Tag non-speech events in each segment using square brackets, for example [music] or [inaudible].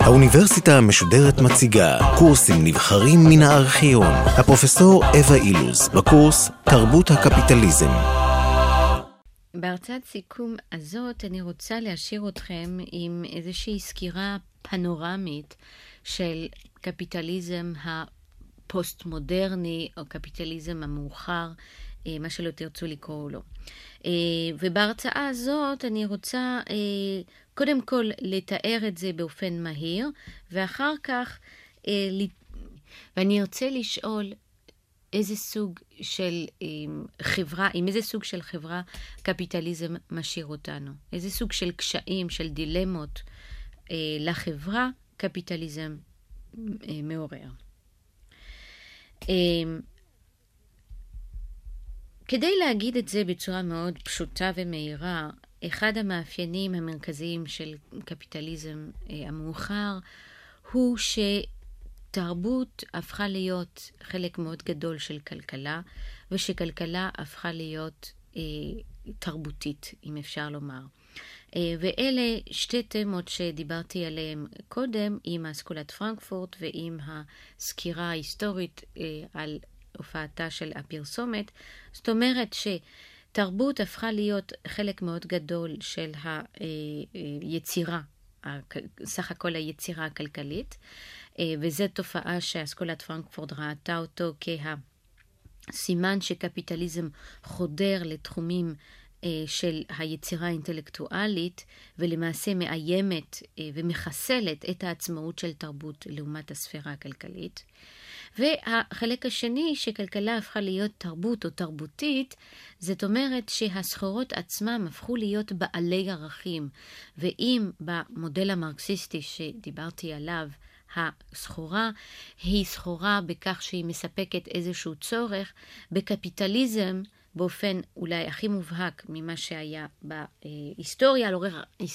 האוניברסיטה המשודרת מציגה קורסים נבחרים מן הארכיון. הפרופסור אווה אילוז, בקורס תרבות הקפיטליזם. בהרצאת סיכום הזאת אני רוצה להשאיר אתכם עם איזושהי סקירה פנורמית של קפיטליזם הפוסט-מודרני או קפיטליזם המאוחר, מה שלא תרצו לקרוא לו. אה, ובהרצאה הזאת אני רוצה אה, קודם כל לתאר את זה באופן מהיר, ואחר כך, ואני ארצה לשאול איזה סוג של חברה, עם איזה סוג של חברה קפיטליזם משאיר אותנו, איזה סוג של קשיים, של דילמות לחברה קפיטליזם מעורר. כדי להגיד את זה בצורה מאוד פשוטה ומהירה, אחד המאפיינים המרכזיים של קפיטליזם אה, המאוחר הוא שתרבות הפכה להיות חלק מאוד גדול של כלכלה, ושכלכלה הפכה להיות אה, תרבותית, אם אפשר לומר. אה, ואלה שתי תמות שדיברתי עליהן קודם, עם אסכולת פרנקפורט ועם הסקירה ההיסטורית אה, על הופעתה של הפרסומת. זאת אומרת שתרבות הפכה להיות חלק מאוד גדול של היצירה, סך הכל היצירה הכלכלית, וזו תופעה שאסכולת פרנקפורט ראתה אותו כהסימן שקפיטליזם חודר לתחומים של היצירה האינטלקטואלית, ולמעשה מאיימת ומחסלת את העצמאות של תרבות לעומת הספירה הכלכלית. והחלק השני, שכלכלה הפכה להיות תרבות או תרבותית, זאת אומרת שהסחורות עצמם הפכו להיות בעלי ערכים. ואם במודל המרקסיסטי שדיברתי עליו, הסחורה היא סחורה בכך שהיא מספקת איזשהו צורך, בקפיטליזם באופן אולי הכי מובהק ממה שהיה בהיסטוריה, על אורך,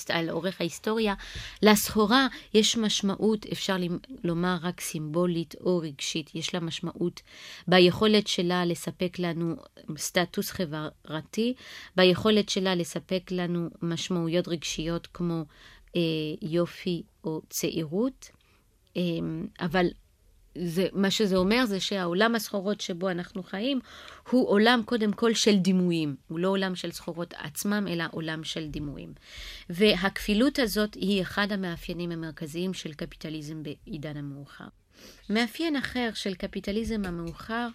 על אורך ההיסטוריה, לסחורה יש משמעות, אפשר לומר רק סימבולית או רגשית, יש לה משמעות ביכולת שלה לספק לנו סטטוס חברתי, ביכולת שלה לספק לנו משמעויות רגשיות כמו אה, יופי או צעירות. אה, אבל זה, מה שזה אומר זה שהעולם הסחורות שבו אנחנו חיים הוא עולם קודם כל של דימויים. הוא לא עולם של סחורות עצמם, אלא עולם של דימויים. והכפילות הזאת היא אחד המאפיינים המרכזיים של קפיטליזם בעידן המאוחר. מאפיין אחר של קפיטליזם המאוחר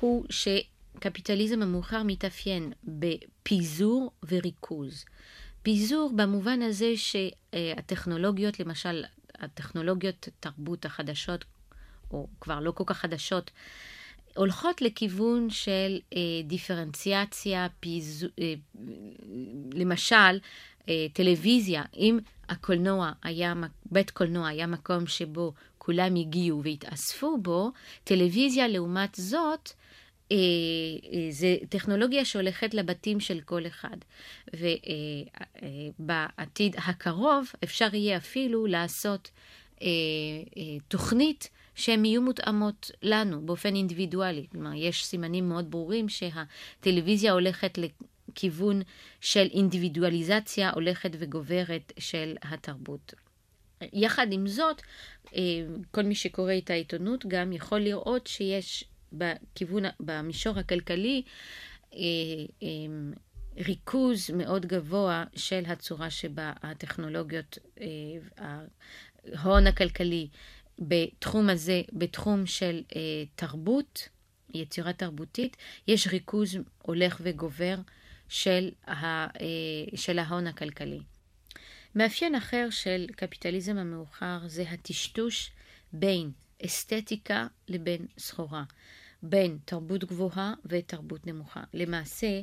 הוא שקפיטליזם המאוחר מתאפיין בפיזור וריכוז. פיזור במובן הזה שהטכנולוגיות, למשל הטכנולוגיות תרבות החדשות, או כבר לא כל כך חדשות, הולכות לכיוון של אה, דיפרנציאציה, פיז... אה, למשל, אה, טלוויזיה, אם הקולנוע היה, בית קולנוע היה מקום שבו כולם הגיעו והתאספו בו, טלוויזיה לעומת זאת, אה, אה, זה טכנולוגיה שהולכת לבתים של כל אחד. ובעתיד אה, הקרוב אפשר יהיה אפילו לעשות תוכנית שהן יהיו מותאמות לנו באופן אינדיבידואלי. כלומר, יש סימנים מאוד ברורים שהטלוויזיה הולכת לכיוון של אינדיבידואליזציה הולכת וגוברת של התרבות. יחד עם זאת, אה, כל מי שקורא את העיתונות גם יכול לראות שיש בכיוון, במישור הכלכלי, אה, אה, ריכוז מאוד גבוה של הצורה שבה הטכנולוגיות, ההון הכלכלי בתחום הזה, בתחום של אה, תרבות, יצירה תרבותית, יש ריכוז הולך וגובר של, ה, אה, של ההון הכלכלי. מאפיין אחר של קפיטליזם המאוחר זה הטשטוש בין אסתטיקה לבין סחורה, בין תרבות גבוהה ותרבות נמוכה. למעשה,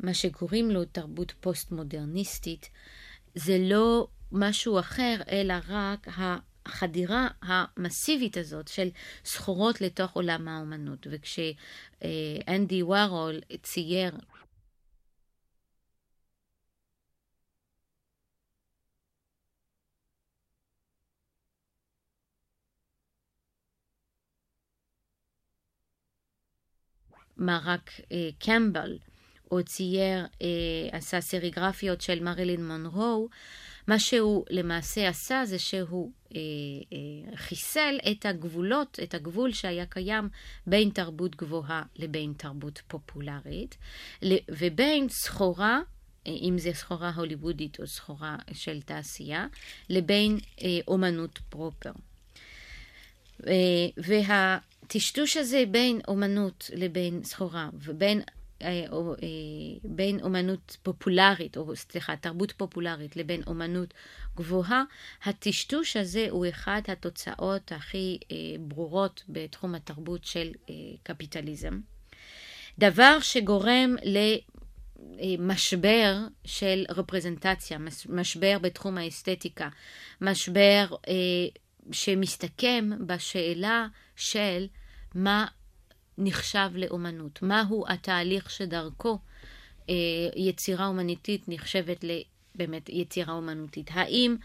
מה שקוראים לו תרבות פוסט-מודרניסטית, זה לא משהו אחר, אלא רק החדירה המסיבית הזאת של סחורות לתוך עולם האומנות. וכשאנדי וורול צייר מרק קמבל, או צייר, עשה סריגרפיות של מרילין מונרו, מה שהוא למעשה עשה זה שהוא אה, אה, חיסל את הגבולות, את הגבול שהיה קיים בין תרבות גבוהה לבין תרבות פופולרית, ובין סחורה, אה, אם זה סחורה הוליוודית או סחורה של תעשייה, לבין אה, אומנות פרופר. אה, והטשטוש הזה בין אומנות לבין סחורה ובין או, אה, בין אומנות פופולרית, או סליחה, תרבות פופולרית לבין אומנות גבוהה, הטשטוש הזה הוא אחד התוצאות הכי אה, ברורות בתחום התרבות של קפיטליזם. דבר שגורם למשבר של רפרזנטציה, משבר בתחום האסתטיקה, משבר שמסתכם בשאלה של מה נחשב לאומנות? מהו התהליך שדרכו אה, יצירה אומנותית נחשבת לבאמת יצירה אומנותית? האם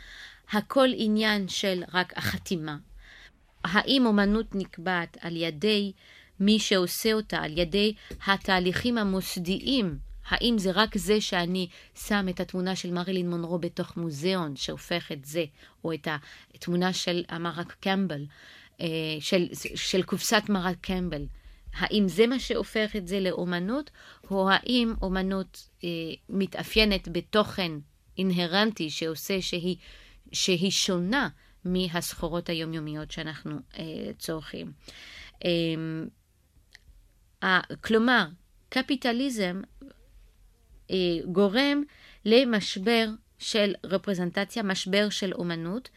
הכל עניין של רק החתימה? האם אומנות נקבעת על ידי מי שעושה אותה, על ידי התהליכים המוסדיים? האם זה רק זה שאני שם את התמונה של מרילין מונרו בתוך מוזיאון שהופך את זה, או את התמונה של מרק קמבל, אה, של, של קופסת מרק קמבל, האם זה מה שהופך את זה לאומנות, או האם אומנות אה, מתאפיינת בתוכן אינהרנטי שעושה שהיא, שהיא שונה מהסחורות היומיומיות שאנחנו אה, צורכים. אה, כלומר, קפיטליזם אה, גורם למשבר של רפרזנטציה, משבר של אומנות,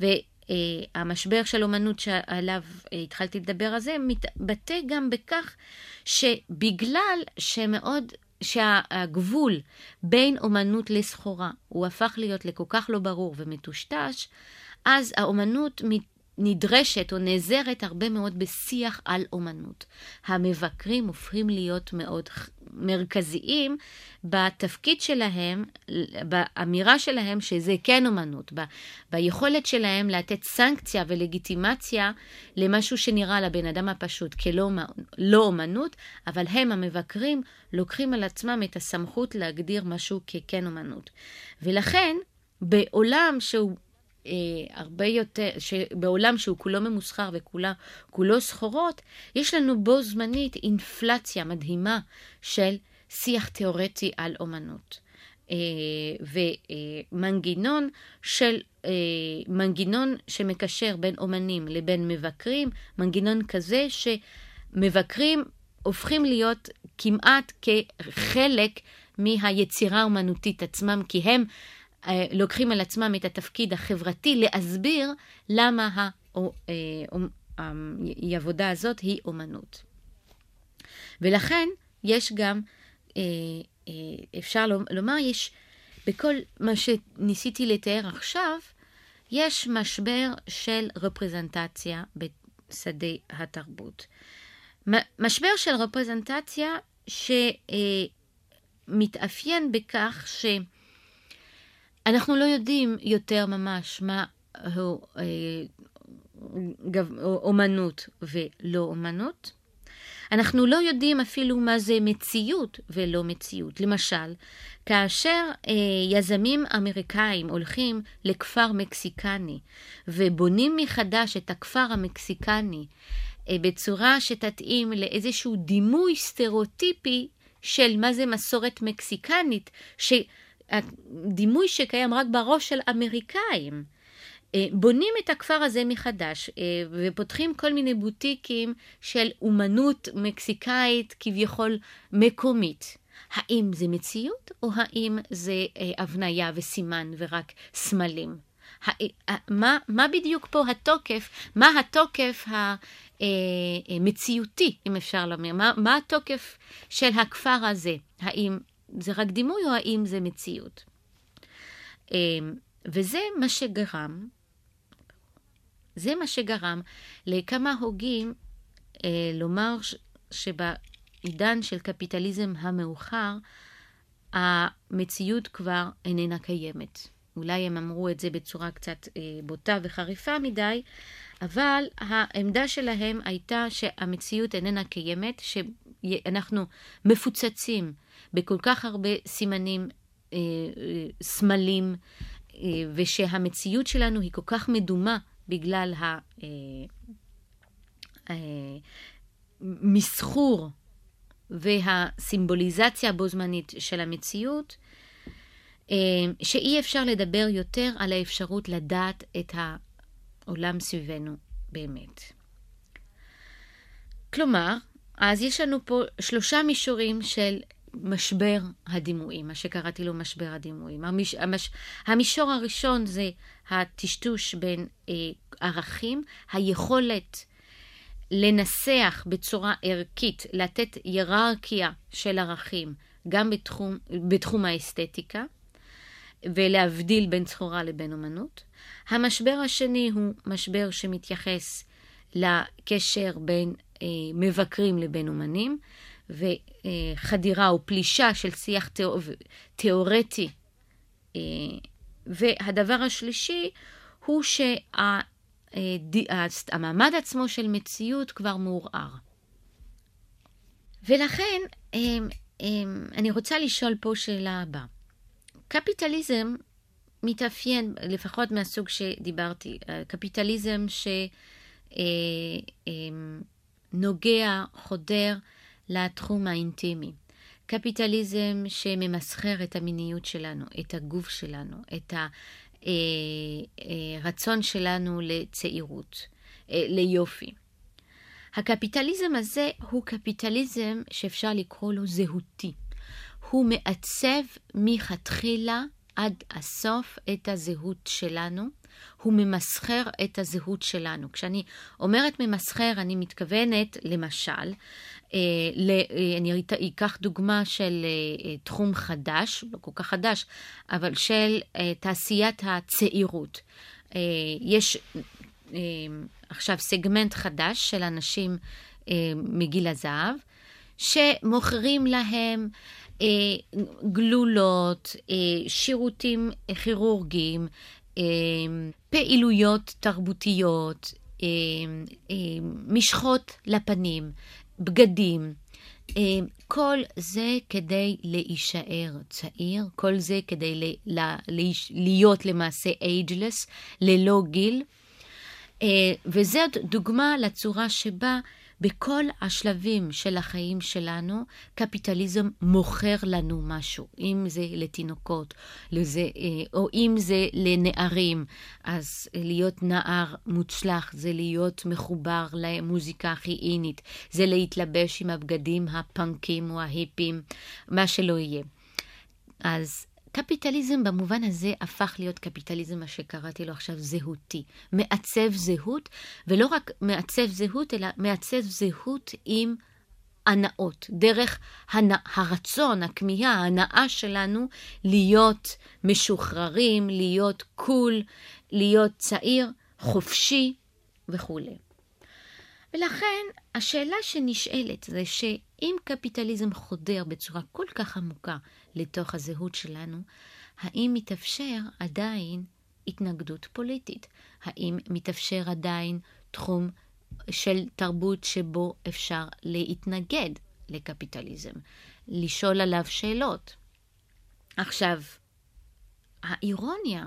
ו... אה, המשבר של אומנות שעליו אה, התחלתי לדבר על זה, מתבטא גם בכך שבגלל שמאוד, שהגבול בין אומנות לסחורה הוא הפך להיות לכל כך לא ברור ומטושטש, אז האומנות נדרשת או נעזרת הרבה מאוד בשיח על אומנות. המבקרים הופכים להיות מאוד מרכזיים בתפקיד שלהם, באמירה שלהם שזה כן אומנות, ב, ביכולת שלהם לתת סנקציה ולגיטימציה למשהו שנראה לבן אדם הפשוט כלא לא אומנות, אבל הם המבקרים לוקחים על עצמם את הסמכות להגדיר משהו ככן אומנות. ולכן, בעולם שהוא אה, הרבה יותר, בעולם שהוא כולו ממוסחר וכולו סחורות, יש לנו בו זמנית אינפלציה מדהימה של שיח תיאורטי על אומנות. אה, ומנגנון של, אה, מנגנון שמקשר בין אומנים לבין מבקרים, מנגנון כזה שמבקרים הופכים להיות כמעט כחלק מהיצירה האומנותית עצמם, כי הם לוקחים על עצמם את התפקיד החברתי להסביר למה העבודה הזאת היא אומנות. ולכן יש גם, אה, אה, אפשר לומר, יש, בכל מה שניסיתי לתאר עכשיו, יש משבר של רפרזנטציה בשדה התרבות. משבר של רפרזנטציה שמתאפיין בכך ש... אנחנו לא יודעים יותר ממש מה הוא אה, אומנות ולא אומנות. אנחנו לא יודעים אפילו מה זה מציאות ולא מציאות. למשל, כאשר אה, יזמים אמריקאים הולכים לכפר מקסיקני ובונים מחדש את הכפר המקסיקני אה, בצורה שתתאים לאיזשהו דימוי סטריאוטיפי של מה זה מסורת מקסיקנית, ש... הדימוי שקיים רק בראש של אמריקאים. אה, בונים את הכפר הזה מחדש אה, ופותחים כל מיני בוטיקים של אומנות מקסיקאית כביכול מקומית. האם זה מציאות או האם זה אה, הבניה וסימן ורק סמלים? מה, מה בדיוק פה התוקף? מה התוקף המציאותי, אם אפשר לומר? מה, מה התוקף של הכפר הזה? האם זה רק דימוי או האם זה מציאות. אמ, וזה מה שגרם, זה מה שגרם לכמה הוגים אה, לומר שבעידן של קפיטליזם המאוחר, המציאות כבר איננה קיימת. אולי הם אמרו את זה בצורה קצת אה, בוטה וחריפה מדי, אבל העמדה שלהם הייתה שהמציאות איננה קיימת, שאנחנו מפוצצים בכל כך הרבה סימנים, אה, אה, סמלים, אה, ושהמציאות שלנו היא כל כך מדומה בגלל המסחור והסימבוליזציה הבו זמנית של המציאות, שאי אפשר לדבר יותר על האפשרות לדעת את העולם סביבנו באמת. כלומר, אז יש לנו פה שלושה מישורים של משבר הדימויים, מה שקראתי לו משבר הדימויים. המש, המש, המישור הראשון זה הטשטוש בין אה, ערכים, היכולת לנסח בצורה ערכית, לתת היררכיה של ערכים גם בתחום, בתחום האסתטיקה, ולהבדיל בין צחורה לבין אומנות. המשבר השני הוא משבר שמתייחס לקשר בין אה, מבקרים לבין אומנים. וחדירה או פלישה של שיח תיאור... תיאורטי. אה, והדבר השלישי הוא שהמעמד עצמו של מציאות כבר מעורער. ולכן אני רוצה לשאול פה שאלה הבאה. קפיטליזם מתאפיין, לפחות מהסוג שדיברתי, קפיטליזם שנוגע, חודר לתחום האינטימי. קפיטליזם שממסחר את המיניות שלנו, את הגוף שלנו, את הרצון אה, אה, שלנו לצעירות, אה, ליופי. הקפיטליזם הזה הוא קפיטליזם שאפשר לקרוא לו זהותי. הוא מעצב מכתחילה עד הסוף את הזהות שלנו, הוא ממסחר את הזהות שלנו. כשאני אומרת ממסחר, אני מתכוונת, למשל, אני אקח דוגמה של אה, תחום חדש, לא כל כך חדש, אבל של תעשיית הצעירות. יש עכשיו סגמנט חדש של אנשים מגיל הזהב, שמוכרים להם גלולות, שירותים כירורגיים, פעילויות תרבותיות, משחות לפנים, בגדים. אה, כל זה כדי להישאר צעיר, כל זה כדי להיות למעשה אייג'לס, ללא גיל. אה, וזאת דוגמה לצורה שבה בכל השלבים של החיים שלנו, קפיטליזם מוכר לנו משהו, אם זה לתינוקות, לזה, אה, או אם זה לנערים, אז להיות נער מוצלח זה להיות מחובר למוזיקה הכי אינית, זה להתלבש עם הבגדים הפאנקים או ההיפים, מה שלא יהיה. אז קפיטליזם במובן הזה הפך להיות קפיטליזם, מה שקראתי לו עכשיו זהותי. מעצב זהות, ולא רק מעצב זהות, אלא מעצב זהות עם הנאות, דרך הנ... הרצון, הכמיהה, ההנאה שלנו להיות משוחררים, להיות קול, להיות צעיר, חופשי וכולי. ולכן השאלה שנשאלת זה שאם קפיטליזם חודר בצורה כל כך עמוקה לתוך הזהות שלנו, האם מתאפשר עדיין התנגדות פוליטית? האם מתאפשר עדיין תחום של תרבות שבו אפשר להתנגד לקפיטליזם, לשאול עליו שאלות? עכשיו, האירוניה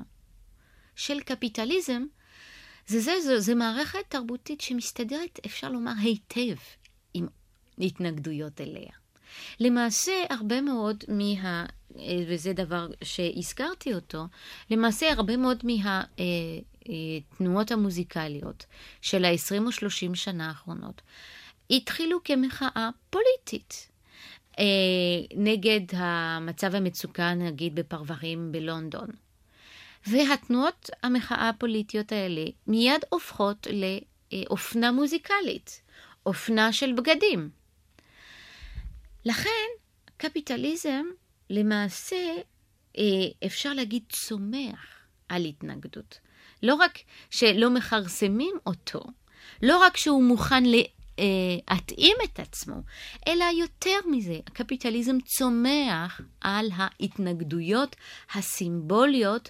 של קפיטליזם זה זה, זה, זה מערכת תרבותית שמסתדרת, אפשר לומר, היטב עם התנגדויות אליה. למעשה, הרבה מאוד מה... וזה דבר שהזכרתי אותו, למעשה הרבה מאוד מהתנועות המוזיקליות של ה-20 או 30 שנה האחרונות התחילו כמחאה פוליטית. נגד המצב המצוקה, נגיד, בפרברים בלונדון. והתנועות המחאה הפוליטיות האלה מיד הופכות לאופנה מוזיקלית, אופנה של בגדים. לכן, קפיטליזם למעשה אה, אפשר להגיד צומח על התנגדות. לא רק שלא מכרסמים אותו, לא רק שהוא מוכן להתאים את עצמו, אלא יותר מזה, הקפיטליזם צומח על ההתנגדויות הסימבוליות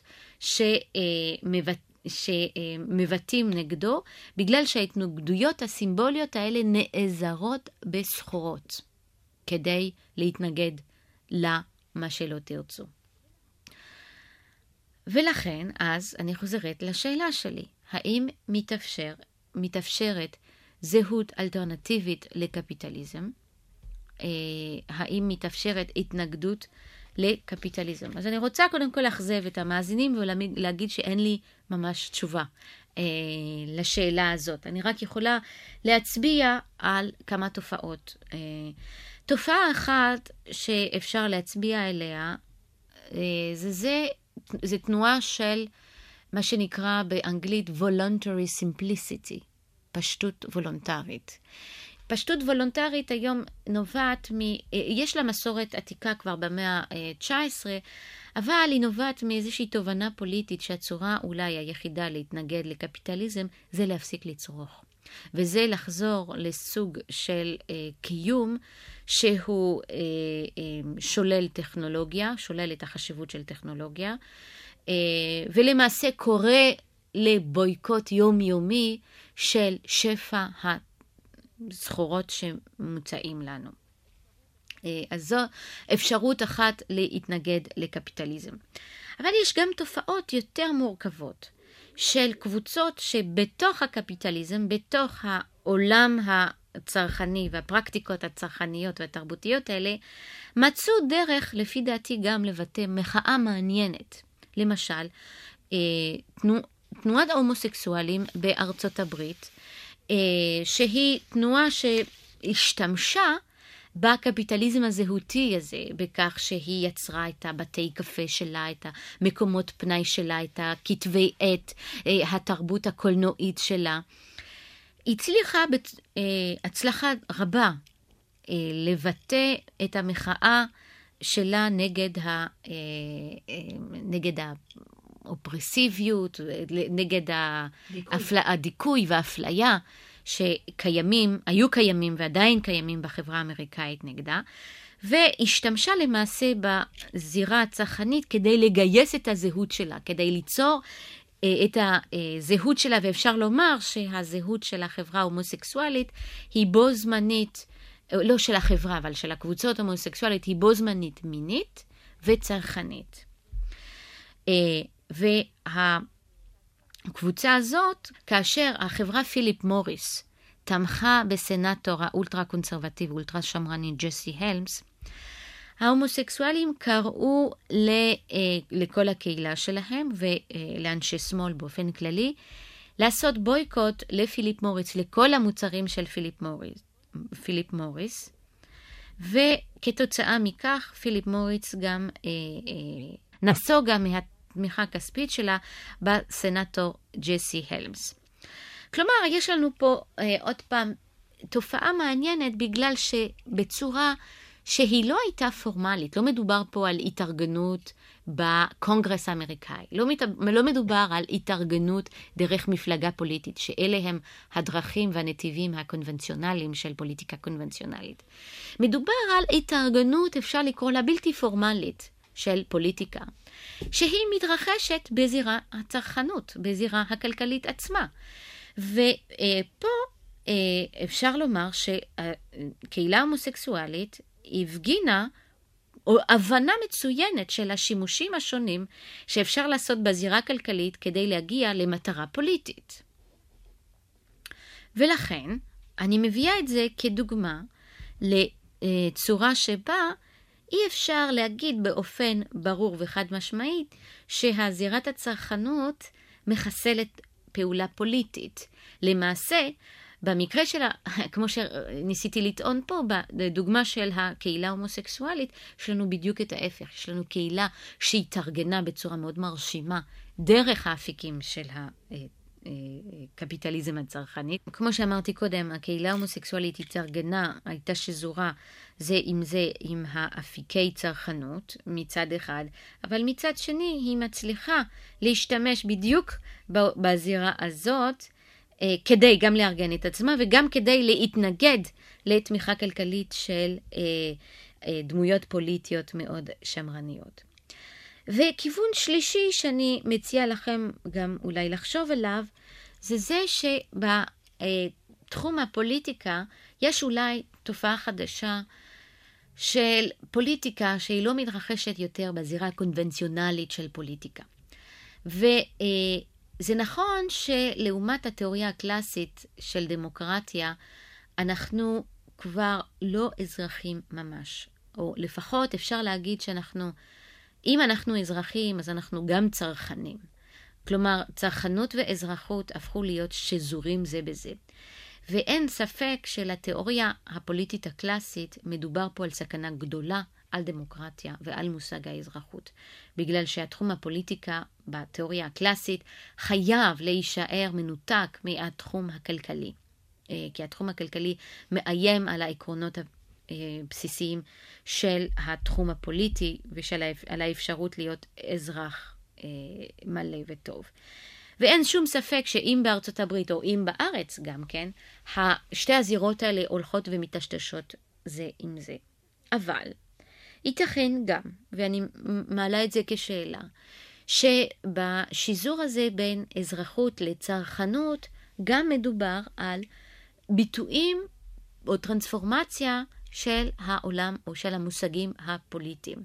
שמבטאים נגדו, בגלל שההתנגדויות הסימבוליות האלה נעזרות בסחורות כדי להתנגד למה שלא תרצו. ולכן, אז אני חוזרת לשאלה שלי, האם מתאפשר, מתאפשרת זהות אלטרנטיבית לקפיטליזם? אה, האם מתאפשרת התנגדות לקפיטליזם? אז אני רוצה קודם כל לאכזב את המאזינים ולהגיד שאין לי ממש תשובה אה, לשאלה הזאת. אני רק יכולה להצביע על כמה תופעות. אה, תופעה אחת שאפשר להצביע עליה אה, זה זה זה תנועה של מה שנקרא באנגלית voluntary simplicity, פשטות וולונטרית. פשטות וולונטרית היום נובעת מ... יש לה מסורת עתיקה כבר במאה ה-19, אבל היא נובעת מאיזושהי תובנה פוליטית שהצורה אולי היחידה להתנגד לקפיטליזם זה להפסיק לצרוך. וזה לחזור לסוג של אה, קיום שהוא אה, אה, שולל טכנולוגיה, שולל את החשיבות של טכנולוגיה, אה, ולמעשה קורא לבויקוט יומיומי של שפע הסחורות שמוצאים לנו. אה, אז זו אפשרות אחת להתנגד לקפיטליזם. אבל יש גם תופעות יותר מורכבות של קבוצות שבתוך הקפיטליזם, בתוך העולם הצרכני והפרקטיקות הצרכניות והתרבותיות האלה, מצאו דרך, לפי דעתי, גם לבטא מחאה מעניינת. למשל, אה, תנוע, תנועת ההומוסקסואלים בארצות הברית, אה, שהיא תנועה שהשתמשה בקפיטליזם הזהותי הזה, בכך שהיא יצרה את הבתי קפה שלה, את המקומות פנאי שלה, את הכתבי עת, אה, התרבות הקולנועית שלה. הצליחה בהצלחה רבה אה, לבטא את המחאה שלה נגד, ה, אה, נגד האופרסיביות, נגד הדיכוי והאפליה שקיימים, היו קיימים ועדיין קיימים בחברה האמריקאית נגדה, והשתמשה למעשה בזירה הצרכנית כדי לגייס את הזהות שלה, כדי ליצור אה, את הזהות שלה, ואפשר לומר שהזהות של החברה ההומוסקסואלית היא בו זמנית, אה, לא של החברה, אבל של הקבוצות ההומוסקסואלית, היא בו זמנית מינית וצרכנית. אה, וה... הקבוצה הזאת, כאשר החברה פיליפ מוריס תמכה בסנטור האולטרה קונסרבטיבי, אולטרה שמרני, ג'סי הלמס, ההומוסקסואלים קראו ל, אה, לכל הקהילה שלהם ולאנשי שמאל באופן כללי לעשות בויקוט לפיליפ מוריס, לכל המוצרים של פיליפ מוריס, פיליפ מוריס. וכתוצאה מכך פיליפ מוריס גם אה, אה, נסוגה מה... תמיכה כספית שלה בסנטור ג'סי הלמס. כלומר, יש לנו פה אה, עוד פעם תופעה מעניינת בגלל שבצורה שהיא לא הייתה פורמלית, לא מדובר פה על התארגנות בקונגרס האמריקאי, לא, מת... לא מדובר על התארגנות דרך מפלגה פוליטית, שאלה הם הדרכים והנתיבים הקונבנציונליים של פוליטיקה קונבנציונלית. מדובר על התארגנות, אפשר לקרוא לה בלתי פורמלית, של פוליטיקה, שהיא מתרחשת בזירה הצרכנות, בזירה הכלכלית עצמה. ופה אה, אפשר לומר שהקהילה ההומוסקסואלית הפגינה או הבנה מצוינת של השימושים השונים שאפשר לעשות בזירה הכלכלית כדי להגיע למטרה פוליטית. ולכן, אני מביאה את זה כדוגמה לצורה שבה אי אפשר להגיד באופן ברור וחד משמעית שהזירת הצרכנות מחסלת פעולה פוליטית. למעשה, במקרה של, [laughs] כמו שניסיתי לטעון פה, בדוגמה של הקהילה ההומוסקסואלית, יש לנו בדיוק את ההפך. יש לנו קהילה שהתארגנה בצורה מאוד מרשימה דרך האפיקים של הקפיטליזם הצרכנית. כמו שאמרתי קודם, הקהילה ההומוסקסואלית התארגנה, הייתה שזורה זה עם זה עם האפיקי צרכנות מצד אחד, אבל מצד שני היא מצליחה להשתמש בדיוק בזירה הזאת אה, כדי גם לארגן את עצמה וגם כדי להתנגד לתמיכה כלכלית של אה, אה, דמויות פוליטיות מאוד שמרניות. וכיוון שלישי שאני מציע לכם גם אולי לחשוב עליו, זה זה שבתחום הפוליטיקה יש אולי תופעה חדשה של פוליטיקה שהיא לא מתרחשת יותר בזירה הקונבנציונלית של פוליטיקה. וזה נכון שלעומת התיאוריה הקלאסית של דמוקרטיה, אנחנו כבר לא אזרחים ממש. או לפחות אפשר להגיד שאנחנו, אם אנחנו אזרחים, אז אנחנו גם צרכנים. כלומר, צרכנות ואזרחות הפכו להיות שזורים זה בזה. ואין ספק שלתיאוריה הפוליטית הקלאסית מדובר פה על סכנה גדולה על דמוקרטיה ועל מושג האזרחות. בגלל שהתחום הפוליטיקה בתיאוריה הקלאסית חייב להישאר מנותק מהתחום הכלכלי. אה, כי התחום הכלכלי מאיים על העקרונות הבסיסיים של התחום הפוליטי ועל האפשרות להיות אזרח אה, מלא וטוב. ואין שום ספק שאם בארצות הברית או אם בארץ גם כן, שתי הזירות האלה הולכות ומטשטשות זה עם זה. אבל ייתכן גם, ואני מעלה את זה כשאלה, שבשיזור הזה בין אזרחות לצרכנות גם מדובר על ביטויים או טרנספורמציה של העולם או של המושגים הפוליטיים.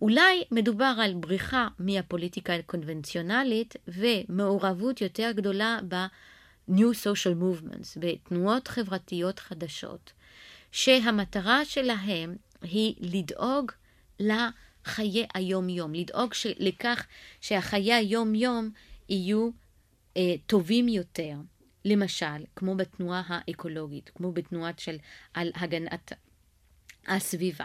אולי מדובר על בריחה מהפוליטיקה הקונבנציונלית ומעורבות יותר גדולה ב-New Social Movements, בתנועות חברתיות חדשות, שהמטרה שלהם היא לדאוג לחיי היום-יום, לדאוג לכך שהחיי היום-יום יהיו אה, טובים יותר. למשל, כמו בתנועה האקולוגית, כמו בתנועה של על הגנת הסביבה.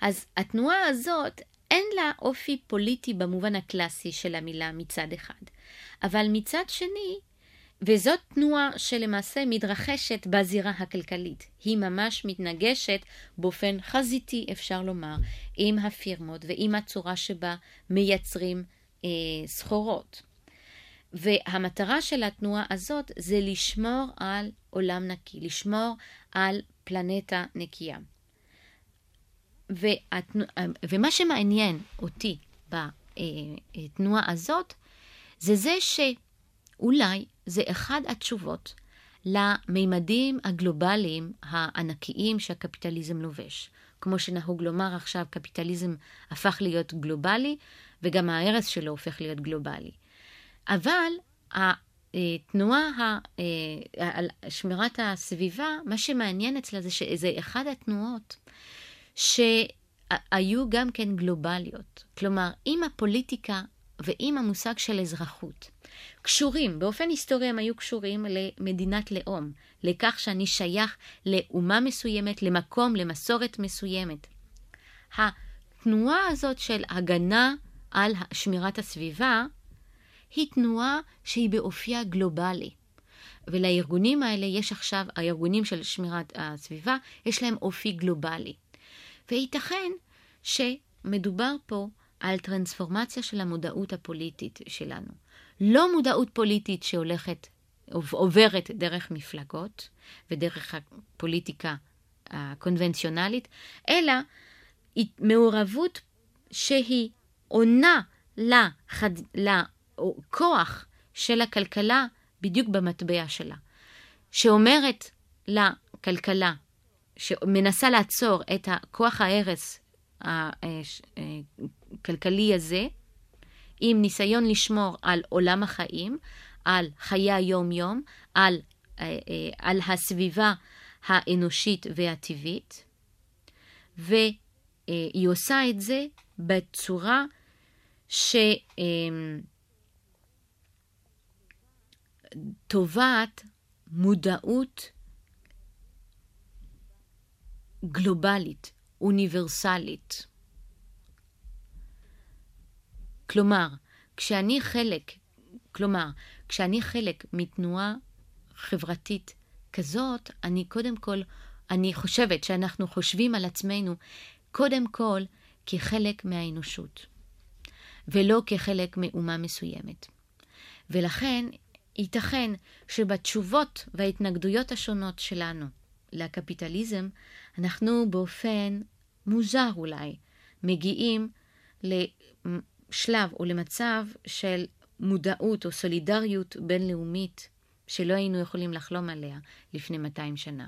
אז התנועה הזאת, אין לה אופי פוליטי במובן הקלאסי של המילה מצד אחד. אבל מצד שני, וזאת תנועה שלמעשה מתרחשת בזירה הכלכלית. היא ממש מתנגשת באופן חזיתי, אפשר לומר, עם הפירמות ועם הצורה שבה מייצרים אה, סחורות. והמטרה של התנועה הזאת זה לשמור על עולם נקי, לשמור על פלנטה נקייה. והתנוע, ומה שמעניין אותי בתנועה הזאת, זה זה שאולי זה אחד התשובות למימדים הגלובליים הענקיים שהקפיטליזם לובש. כמו שנהוג לומר עכשיו, קפיטליזם הפך להיות גלובלי, וגם ההרס שלו הופך להיות גלובלי. אבל התנועה אה, שמירת הסביבה, מה שמעניין אצלה זה שזה אחד התנועות שהיו גם כן גלובליות. כלומר, אם הפוליטיקה ואם המושג של אזרחות קשורים, באופן היסטורי הם היו קשורים למדינת לאום, לכך שאני שייך לאומה מסוימת, למקום, למסורת מסוימת. התנועה הזאת של הגנה על שמירת הסביבה היא תנועה שהיא באופייה גלובלי. ולארגונים האלה יש עכשיו, הארגונים של שמירת הסביבה, יש להם אופי גלובלי. וייתכן שמדובר פה על טרנספורמציה של המודעות הפוליטית שלנו. לא מודעות פוליטית שהולכת, עוברת דרך מפלגות ודרך הפוליטיקה הקונבנציונלית, אלא מעורבות שהיא עונה לחד, לכוח של הכלכלה בדיוק במטבע שלה, שאומרת לכלכלה, שמנסה לעצור את כוח ההרס הכלכלי הזה, עם ניסיון לשמור על עולם החיים, על חיי היום-יום, על, על הסביבה האנושית והטבעית, והיא עושה את זה בצורה שטובעת מודעות גלובלית, אוניברסלית. כלומר, כשאני חלק, כלומר, כשאני חלק מתנועה חברתית כזאת, אני קודם כל, אני חושבת שאנחנו חושבים על עצמנו קודם כל כחלק מהאנושות, ולא כחלק מאומה מסוימת. ולכן, ייתכן שבתשובות וההתנגדויות השונות שלנו לקפיטליזם, אנחנו באופן מוזר אולי מגיעים לשלב או למצב של מודעות או סולידריות בינלאומית שלא היינו יכולים לחלום עליה לפני 200 שנה.